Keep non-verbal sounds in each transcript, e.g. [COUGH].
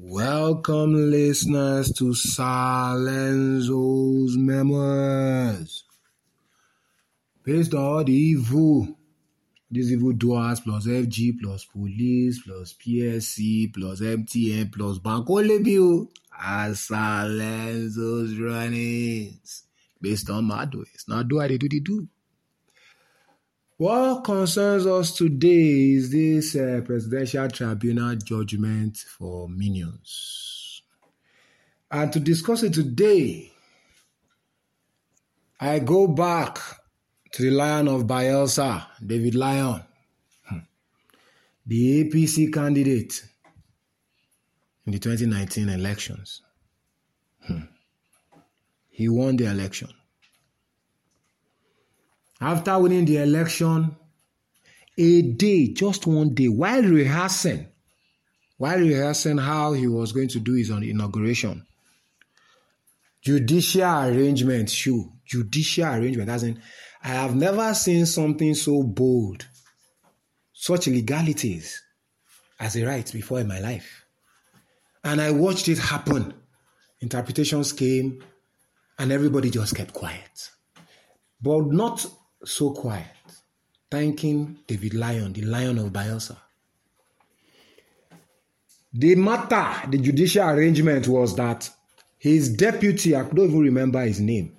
Welcome, listeners, to Salenzo's Memoirs. Based on all the evil, these evil doers plus FG plus police plus PSC plus MTN plus Bankolebi as Salenzo's runnings. Based on my ways. Now, do I they do the do? What concerns us today is this uh, presidential tribunal judgment for minions. And to discuss it today, I go back to the Lion of Bayelsa, David Lyon, hmm. the APC candidate in the 2019 elections. Hmm. He won the election. After winning the election, a day, just one day, while rehearsing, while rehearsing how he was going to do his inauguration, judicial arrangement show, judicial arrangement, as in, I have never seen something so bold, such legalities as a right before in my life. And I watched it happen. Interpretations came, and everybody just kept quiet. But not so quiet, thanking David Lyon, the Lion of Bayelsa. The matter, the judicial arrangement was that his deputy, I don't even remember his name,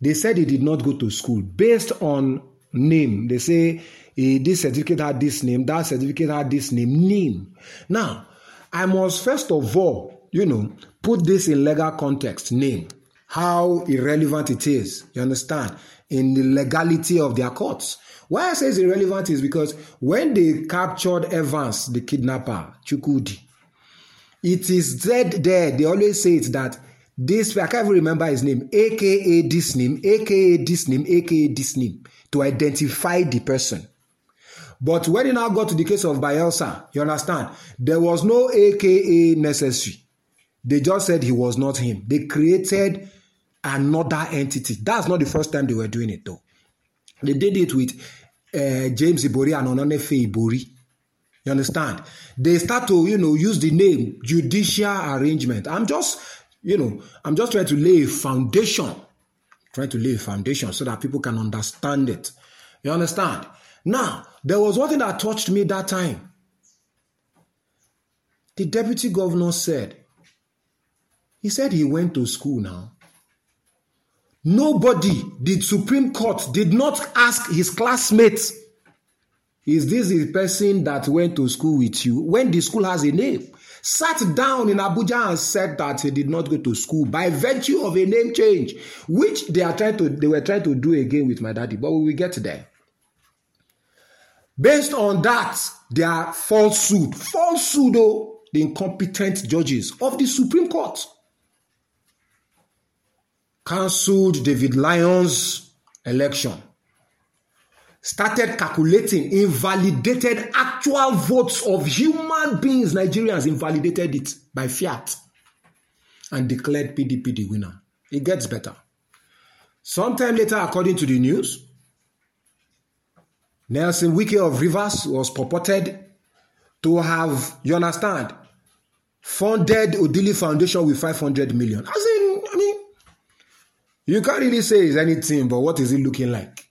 they said he did not go to school based on name. They say eh, this certificate had this name, that certificate had this name, name. Now, I must first of all, you know, put this in legal context, name, how irrelevant it is. You understand? in the legality of their courts. Why I say it's irrelevant is because when they captured Evans, the kidnapper, Chukwudi, it is said there, they always say it that this, I can't even remember his name, aka this name, aka this name, aka this name, to identify the person. But when it now got to the case of Bayelsa, you understand, there was no aka necessary. They just said he was not him. They created another entity. That's not the first time they were doing it though. They did it with uh, James Ibori and Onanefe Ibori. You understand? They start to, you know, use the name judicial arrangement. I'm just, you know, I'm just trying to lay a foundation, trying to lay a foundation so that people can understand it. You understand? Now, there was one thing that touched me that time. The deputy governor said, he said he went to school now. Nobody, the Supreme Court did not ask his classmates, is this the person that went to school with you? When the school has a name, sat down in Abuja and said that he did not go to school by virtue of a name change, which they are trying to they were trying to do again with my daddy, but we will get there. Based on that, their falsehood, falsehood, though, the incompetent judges of the Supreme Court cancelled David Lyon's election, started calculating, invalidated actual votes of human beings, Nigerians, invalidated it by fiat and declared PDP the winner. It gets better. Sometime later, according to the news, Nyesom Wike of Rivers was purported to have, you understand, funded Odili Foundation with 500 million. As you can't really say it's anything, but what is it looking like?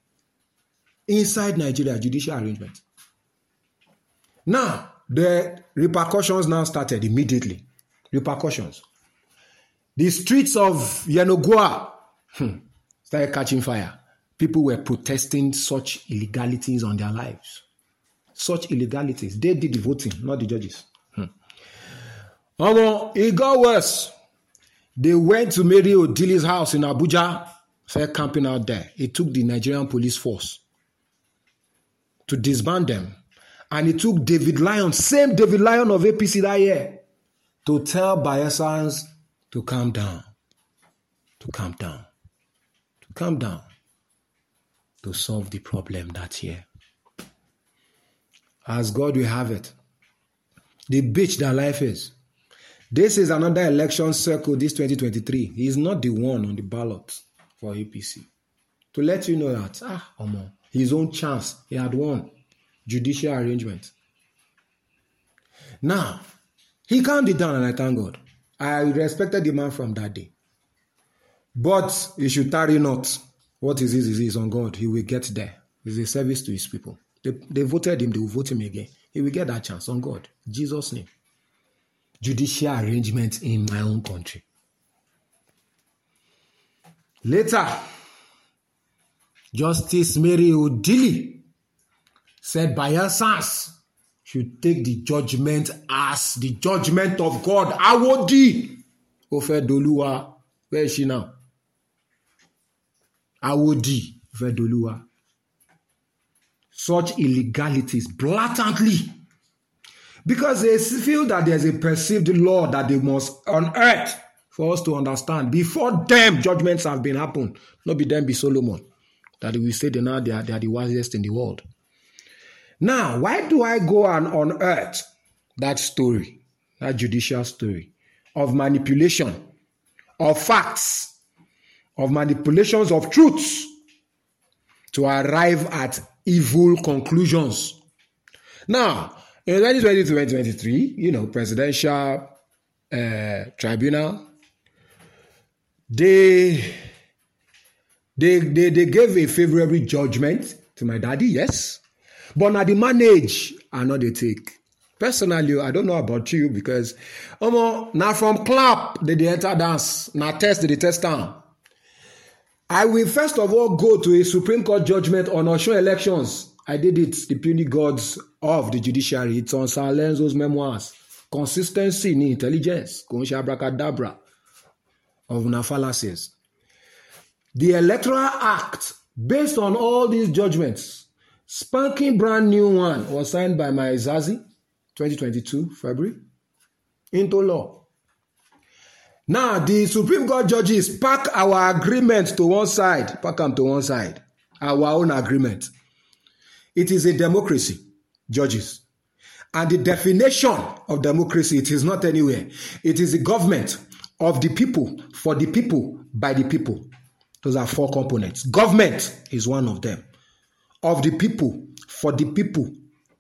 Inside Nigeria, judicial arrangement. Now, the repercussions now started immediately. Repercussions. The streets of Yenagoa hmm, started catching fire. People were protesting such illegalities on their lives. Such illegalities. They did the voting, not the judges. Hmm. Um, it got worse. They went to Mary Odili's house in Abuja, started camping out there. It took the Nigerian police force to disband them. And it took David Lyon, same David Lyon of APC that year, to tell Bayelsans to calm down, to calm down, to calm down, to solve the problem that year. As God will have it, the bitch that life is, this is another election circle this 2023. He is not the one on the ballot for APC. To let you know that, ah, Omo, his own chance, he had won judicial arrangement. Now, He calmed it down and I thank God. I respected the man from that day. But he should tarry not. What is his is on God. He will get there. It's a service to his people. They, they voted him, they will vote him again. He will get that chance on God. Jesus' name. Judicial arrangement in my own country. Later, Justice Mary Odili said Bayelsa should take the judgment as the judgment of God. Awodi Ofedoluwa. Where is she now? Awodi Ofedoluwa. Such illegalities blatantly because they feel that there's a perceived law that they must unearth for us to understand. Before them, judgments have been happened. Not be them be Solomon. That we say they now they are, they are the wisest in the world. Now, why do I go and unearth that story, that judicial story of manipulation, of facts, of manipulations of truths to arrive at evil conclusions? Now, in 2020-2023, you know, presidential uh, tribunal, they, they, they, they gave a favorable judgment to my daddy, yes. But now the manage are not the take. Personally, I don't know about you because um, now from clap they, they enter dance, now test they test down. I will first of all go to a Supreme Court judgment on Osun elections. I did it, the puny gods of the judiciary. It's on Sir Lenzo's memoirs. Consistency in intelligence. Kò abracadabra of una fallacies. The Electoral Act, based on all these judgments, Spanking brand new one was signed by my Zazi, 2022, February, into law. Now, the Supreme Court judges pack our agreement to one side, pack them to one side, our own agreement. It is a democracy, judges. And the definition of democracy, it is not anywhere. It is a government of the people, for the people, by the people. Those are four components. Government is one of them of the people, for the people,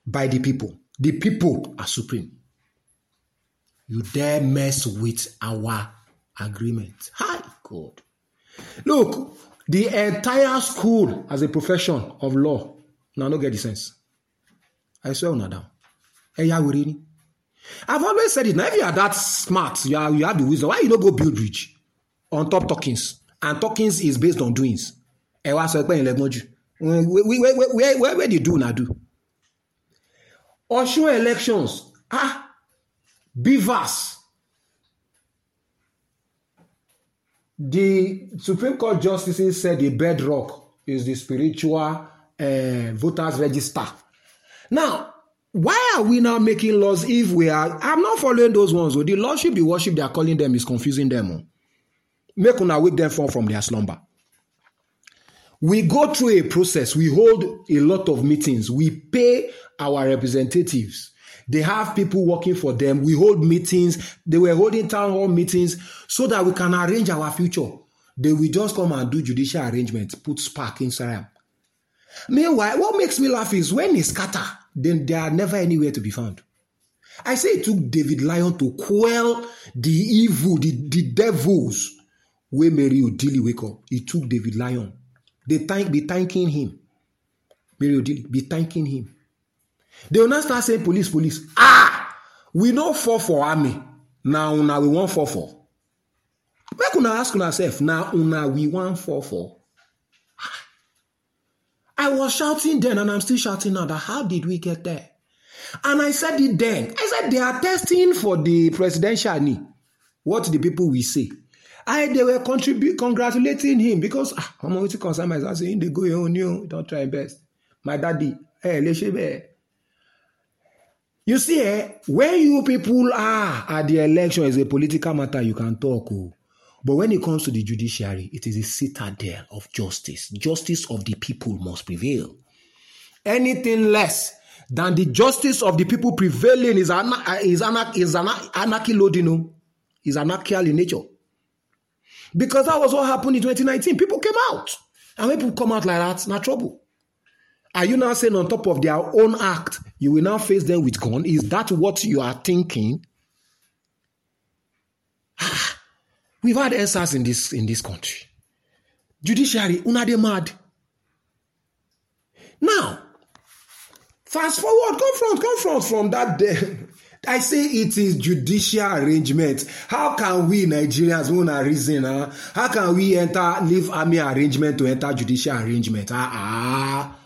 by the people. The people are supreme. You dare mess with our agreement. Hi, God. Look, the entire school as a profession of law now no get the sense. I swear on down. Hey, I've always said it. Now, if you are that smart, you, are, you have the wisdom. Why you don't go build bridge on top talkings? And talkings is based on doings. Pé ìlẹ̀gbọ́n jù. where, where, where, where they do now do? Osun elections, ah, beavers. The Supreme Court justices said the bedrock is the spiritual uh, voters register. Now, why are we now making laws if we are? I'm not following those ones. Oh. The lordship, the worship they are calling them is confusing them. Oh. Make una wake them from, from their slumber. We go through a process. We hold a lot of meetings. We pay our representatives. They have people working for them. We hold meetings. They were holding town hall meetings so that we can arrange our future. They will just come and do judicial arrangements, put spark inside. Meanwhile, what makes me laugh is when they scatter, then they are never anywhere to be found. I say it took David Lyon to quell the evil, the, the devils where Mary Odili wake up. It took David Lyon. They thank, be thanking him. Mary Odili, be thanking him. They will not start saying police, police. Ah! We no fall for army. Now, now we want fall for. Make una ask yourself, now una we want fall for. I was shouting then and I'm still shouting now that how did we get there? And I said it then. I said they are testing for the presidential knee. What the people will say. I they were contribute congratulating him because ah ọmọ wetin concern myself say him dey go your own don't try best my daddy ẹ lè ṣe. You see, eh, where you people are at the election is a political matter you can talk. Oh. But when it comes to the judiciary, it is a citadel of justice. Justice of the people must prevail. Anything less than the justice of the people prevailing is, ana- is, ana- is ana- anarchy loading, oh. is anarchical in nature. Because that was what happened in 2019. People came out. And when people come out like that, not trouble. Are you now saying on top of their own act, you will now face them with gun? Is that what you are thinking? Ah, We've had answers in this in this country. Judiciary, una dey mad. Now, fast forward, come front, come front from that day. [LAUGHS] I say it is judicial arrangement. How can we Nigerians own a reason? Huh? How can we enter leave army arrangement to enter judicial arrangement? Ah, ah.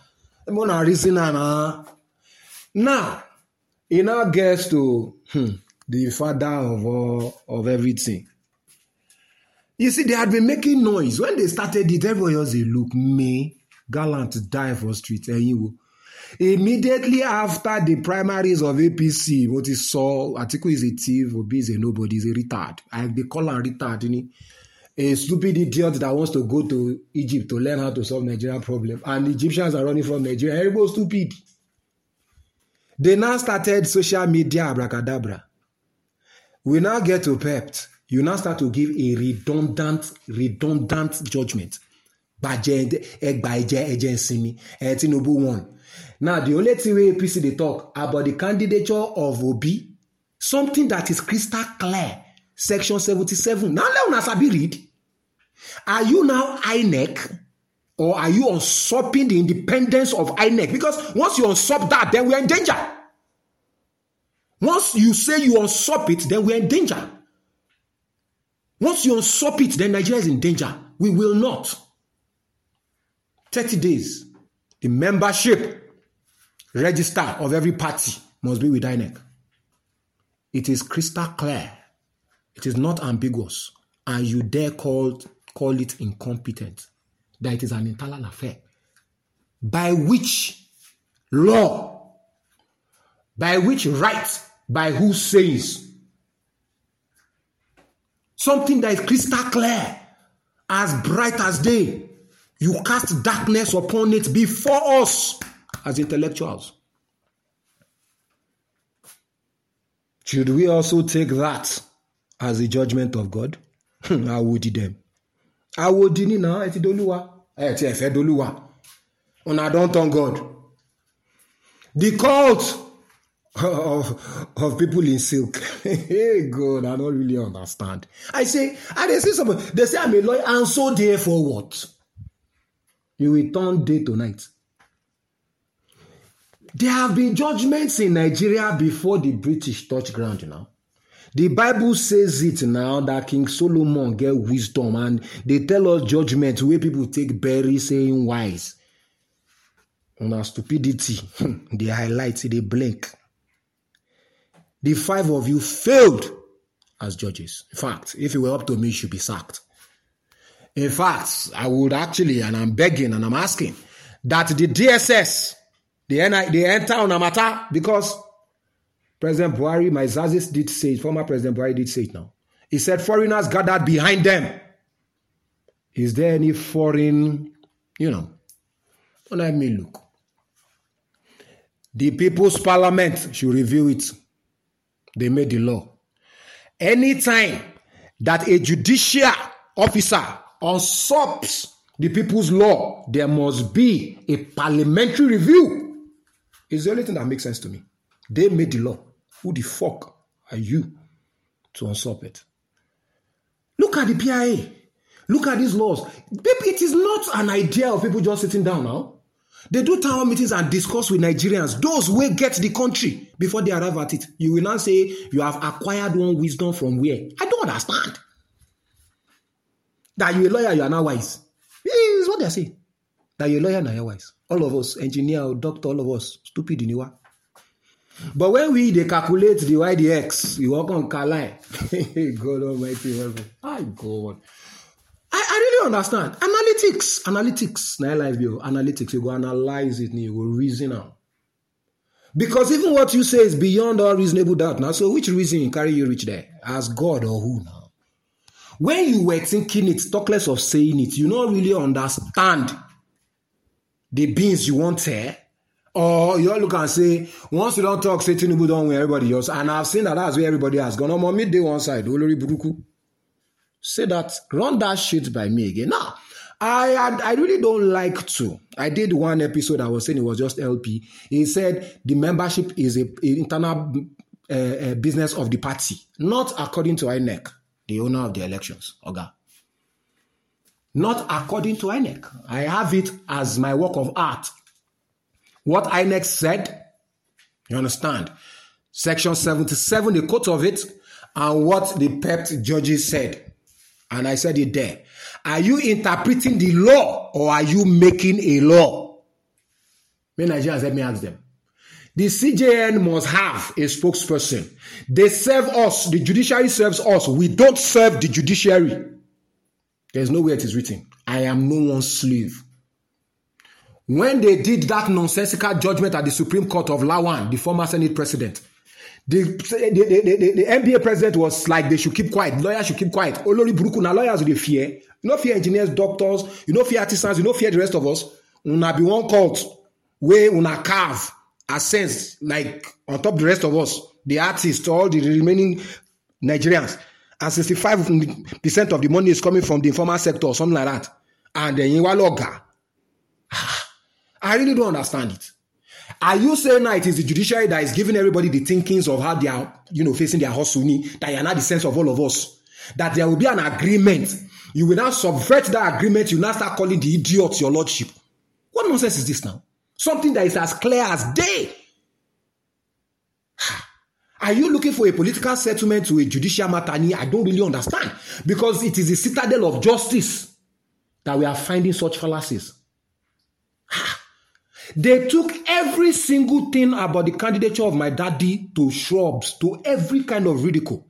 own a reason, huh? Now, it now gets to hmm, the father of all of everything. You see, they had been making noise when they started it. Everybody else they look me gallant die for street. Eh, Ẹyin wo. Immediately after the primaries of APC, what is saw, Atiku is a thief, Obi is a nobody, is a retard. I they call him retard, you know? a stupid idiot that wants to go to Egypt to learn how to solve Nigerian problem. And Egyptians are running from Nigeria. Everybody stupid. They now started social media abracadabra. We now get to PEPT. You now start to give a redundant, redundant judgment. Bàjẹ́ ẹgbà ẹ̀jẹ̀ ẹ̀jẹ̀ ìsinmi ẹ̀ Tinubu won. Now the only thing wey APC dey talk about the candidature of Obi, something that is crystal clear, section seventy-seven. Now let una sabi read. Are you now INEC or are you usurping the independence of INEC? Because once you usurp that, then we are in danger. Once you say you usurp it, then we are in danger. Once you usurp it, then Nigeria is in danger. We will not. 30 days. The membership register of every party must be with INEC. It is crystal clear. It is not ambiguous. And you dare call, call it incompetent. That it is an internal affair. By which law, by which right, by who says something that is crystal clear, as bright as day, you cast darkness upon it before us as intellectuals. Should we also take that as a judgment of God? Hmm, Àwòdì them. Àwòdì ni na ẹ ti dolúwa. Ẹ ti ẹ fẹ́ dolúwa. Una don turn God. The cult of, of people in silk. [LAUGHS] hey God, I don't really understand. I say, I they see someone, they say I'm a lawyer, and so therefore what? You will turn day to night. There have been judgments in Nigeria before the British touch ground, you know. The Bible says it now that King Solomon get wisdom and they tell us judgment where people take bury saying wise. On our stupidity, [LAUGHS] they highlight, they blink. The five of you failed as judges. In fact, if it were up to me, you should be sacked. In fact, I would actually, and I'm begging and I'm asking, that the DSS, the NI, they enter on a matter because President Buhari, my Zazis did say it, former President Buhari did say it now. He said foreigners gathered behind them. Is there any foreign, you know, let me look. The People's Parliament should review it. They made the law. Anytime that a judicial officer usurps the people's law, there must be a parliamentary review. It's the only thing that makes sense to me. They made the law. Who the fuck are you to usurp it? Look at the PIA. Look at these laws. It is not an idea of people just sitting down now. They do town meetings and discuss with Nigerians, those who get the country before they arrive at it. You will now say you have acquired one wisdom from where? I don't understand. That you're a lawyer, you are now wise. Is what they say. That you're a lawyer, now you're wise. All of us, engineer, doctor, all of us, stupid in you But when we they calculate the YDX, you walk on Kalai. [LAUGHS] God Almighty, my God. I understand. Analytics, analytics, na life yo. Analytics, you go analyze it, you go reason out. Because even what you say is beyond all reasonable doubt now. So which reason carry you reach there? As God or who now? When you were thinking it, talk less of saying it, you don't really understand the beings you want there. Or you all look and say, once you don't talk, say Tinubu don't win everybody else. And I've seen that that's where everybody has gone. On midday one side, Olori Buruku. Say that, run that shit by me again. Now, I, I, really don't like to. I did one episode. I was saying it was just LP. He said the membership is a, a internal uh, business of the party, not according to INEC. the owner of the elections, Oga. Not according to INEC. I have it as my work of art. What INEC said, you understand? Section 77, the quote of it, and what the PEPT judges said. And I said it there. Are you interpreting the law or are you making a law? Many Nigerians, let me ask them. The CJN must have a spokesperson. They serve us. The judiciary serves us. We don't serve the judiciary. There's no way it is written. I am no one's slave. When they did that nonsensical judgment at the Supreme Court of Lawan, the former Senate president, the, the, the, the, the NBA president was like they should keep quiet. Lawyers should keep quiet. Olori Buruku, now lawyers they fear. You know fear engineers, doctors, you know fear artisans, you know fear the rest of us. Una be one cult where una carve a sense like on top the rest of us, the artists, all the remaining Nigerians. And 65% of the money is coming from the informal sector or something like that. And then you are I really don't understand it. Are you saying now it is the judiciary that is giving everybody the thinkings of how they are, you know, facing their hustle, that are not the sense of all of us? That there will be an agreement. You will now subvert that agreement. You now start calling the idiots your lordship. What nonsense is this now? Something that is as clear as day. Are you looking for a political settlement to a judicial matter? I don't really understand. Because it is the citadel of justice that we are finding such fallacies. They took every single thing about the candidature of my daddy to shrubs, to every kind of ridicule.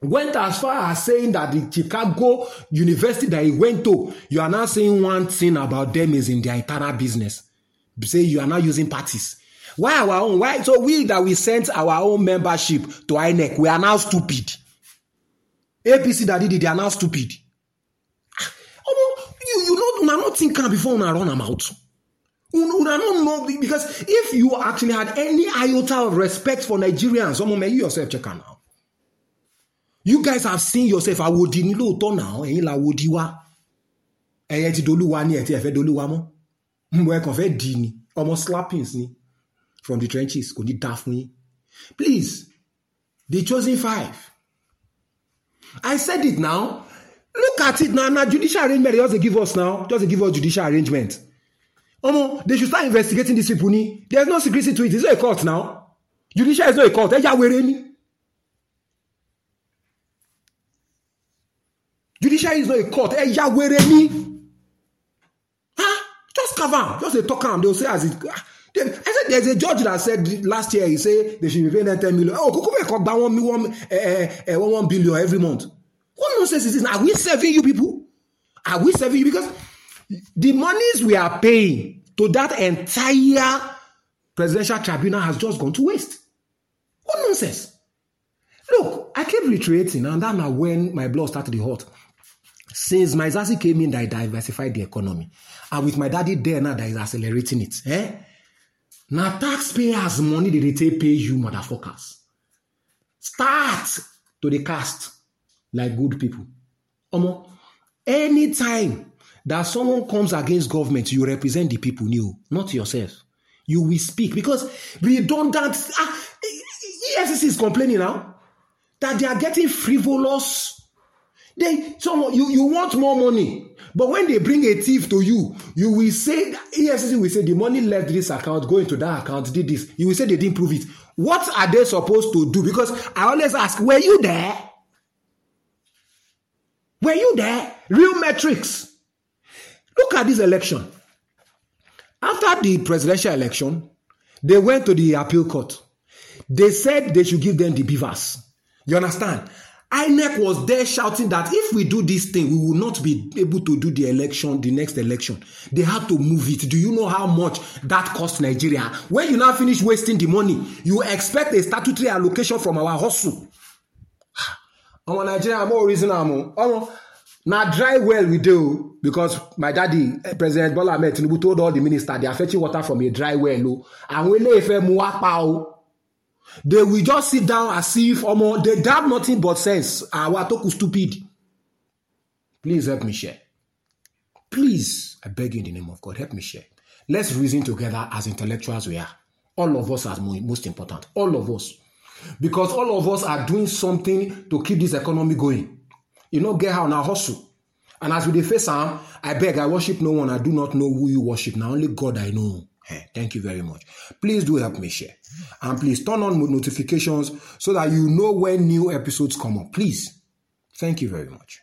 Went as far as saying that the Chicago University that he went to, you are now saying one thing about them is in their internal business. Say you are now using parties. Why our own? Why? So we that we sent our own membership to INEC, we are now stupid. APC that did it, they are now stupid. Oh, you, you know, una not think before una run them out. Una don't know because if you actually had any iota of respect for Nigerians, some man, you yourself check out now. You guys have seen yourself àwòdì ní lóòótọ́ náà ẹ̀yin làwòdì wá ẹ̀yẹ ti dolúwa ní ẹ̀ tí ẹ̀ fẹ́ dolúwa mọ́. Mbọ̀ ẹ̀ kàn dì ní ọmọ slappings ni. From the trenches kò ní dá fún yín. Please the chosen five. I said it now. Look at it now. Na judicial arrangement they just dey give us now. Just dey give us judicial arrangement Omo, they should start investigating these people ni. There's no secrecy to it. It's not a court now. Judicial is not a court. Ẹ yà wèrè ni. judiciary is not a court. Ẹ yà wèrè ni. Huh? just carve am just dey talk am they go say as it ah, they, I said there's a judge that said last year he say they should be paying them ten million. Oh kókó bẹ́ẹ̀ kọ́ gba one one uh, uh, one one billion every month. What nonsense is this? Are we serving you people? Are we serving you? Because the monies we are paying to that entire presidential tribunal has just gone to waste. What nonsense? Look, I keep reiterating, and that's when my blood started to hot. Since my Zazi came in, I diversified the economy. And with my daddy there now, that is accelerating it. Eh? Now, taxpayers' money they take pay you, motherfuckers. Start to the cast like good people. Omo, anytime that someone comes against government, you represent the people, new, not yourself. You will speak because we don't. Ah, EFCC is complaining now that they are getting frivolous. They so you, you want more money, but when they bring a thief to you, you will say EFCC will say the money left this account, go into that account, did this. You will say they didn't prove it. What are they supposed to do? Because I always ask, were you there? Were you there? Real metrics. Look at this election. After the presidential election, they went to the appeal court. They said they should give them the beavers. You understand? INEC was there shouting that if we do this thing, we will not be able to do the election, the next election. They had to move it. Do you know how much that cost Nigeria? When you now finish wasting the money, you expect a statutory allocation from our hustle. [SIGHS] Ọmọ Nigeria, more reason I'm na dry well we do because my daddy president bola ahmed tinubu told all the ministers they are fetching water from a dry well o àwọn eléyìí fẹ́ mu wá pa o they will just sit down as if ọmọ they have nothing but sense. Àwa tó kù stupid. Please help me share. Please i beg you in the name of god help me share. Let's reason together as intellectuals we are. All of us are most important. All of us. Because all of us are doing something to keep this economy going. You know, get how now hustle. And as we dey face am, I beg, I worship no one. I do not know who you worship. Now only God I know. Hey, thank you very much. Please do help me share. And please turn on notifications so that you know when new episodes come up. Please. Thank you very much.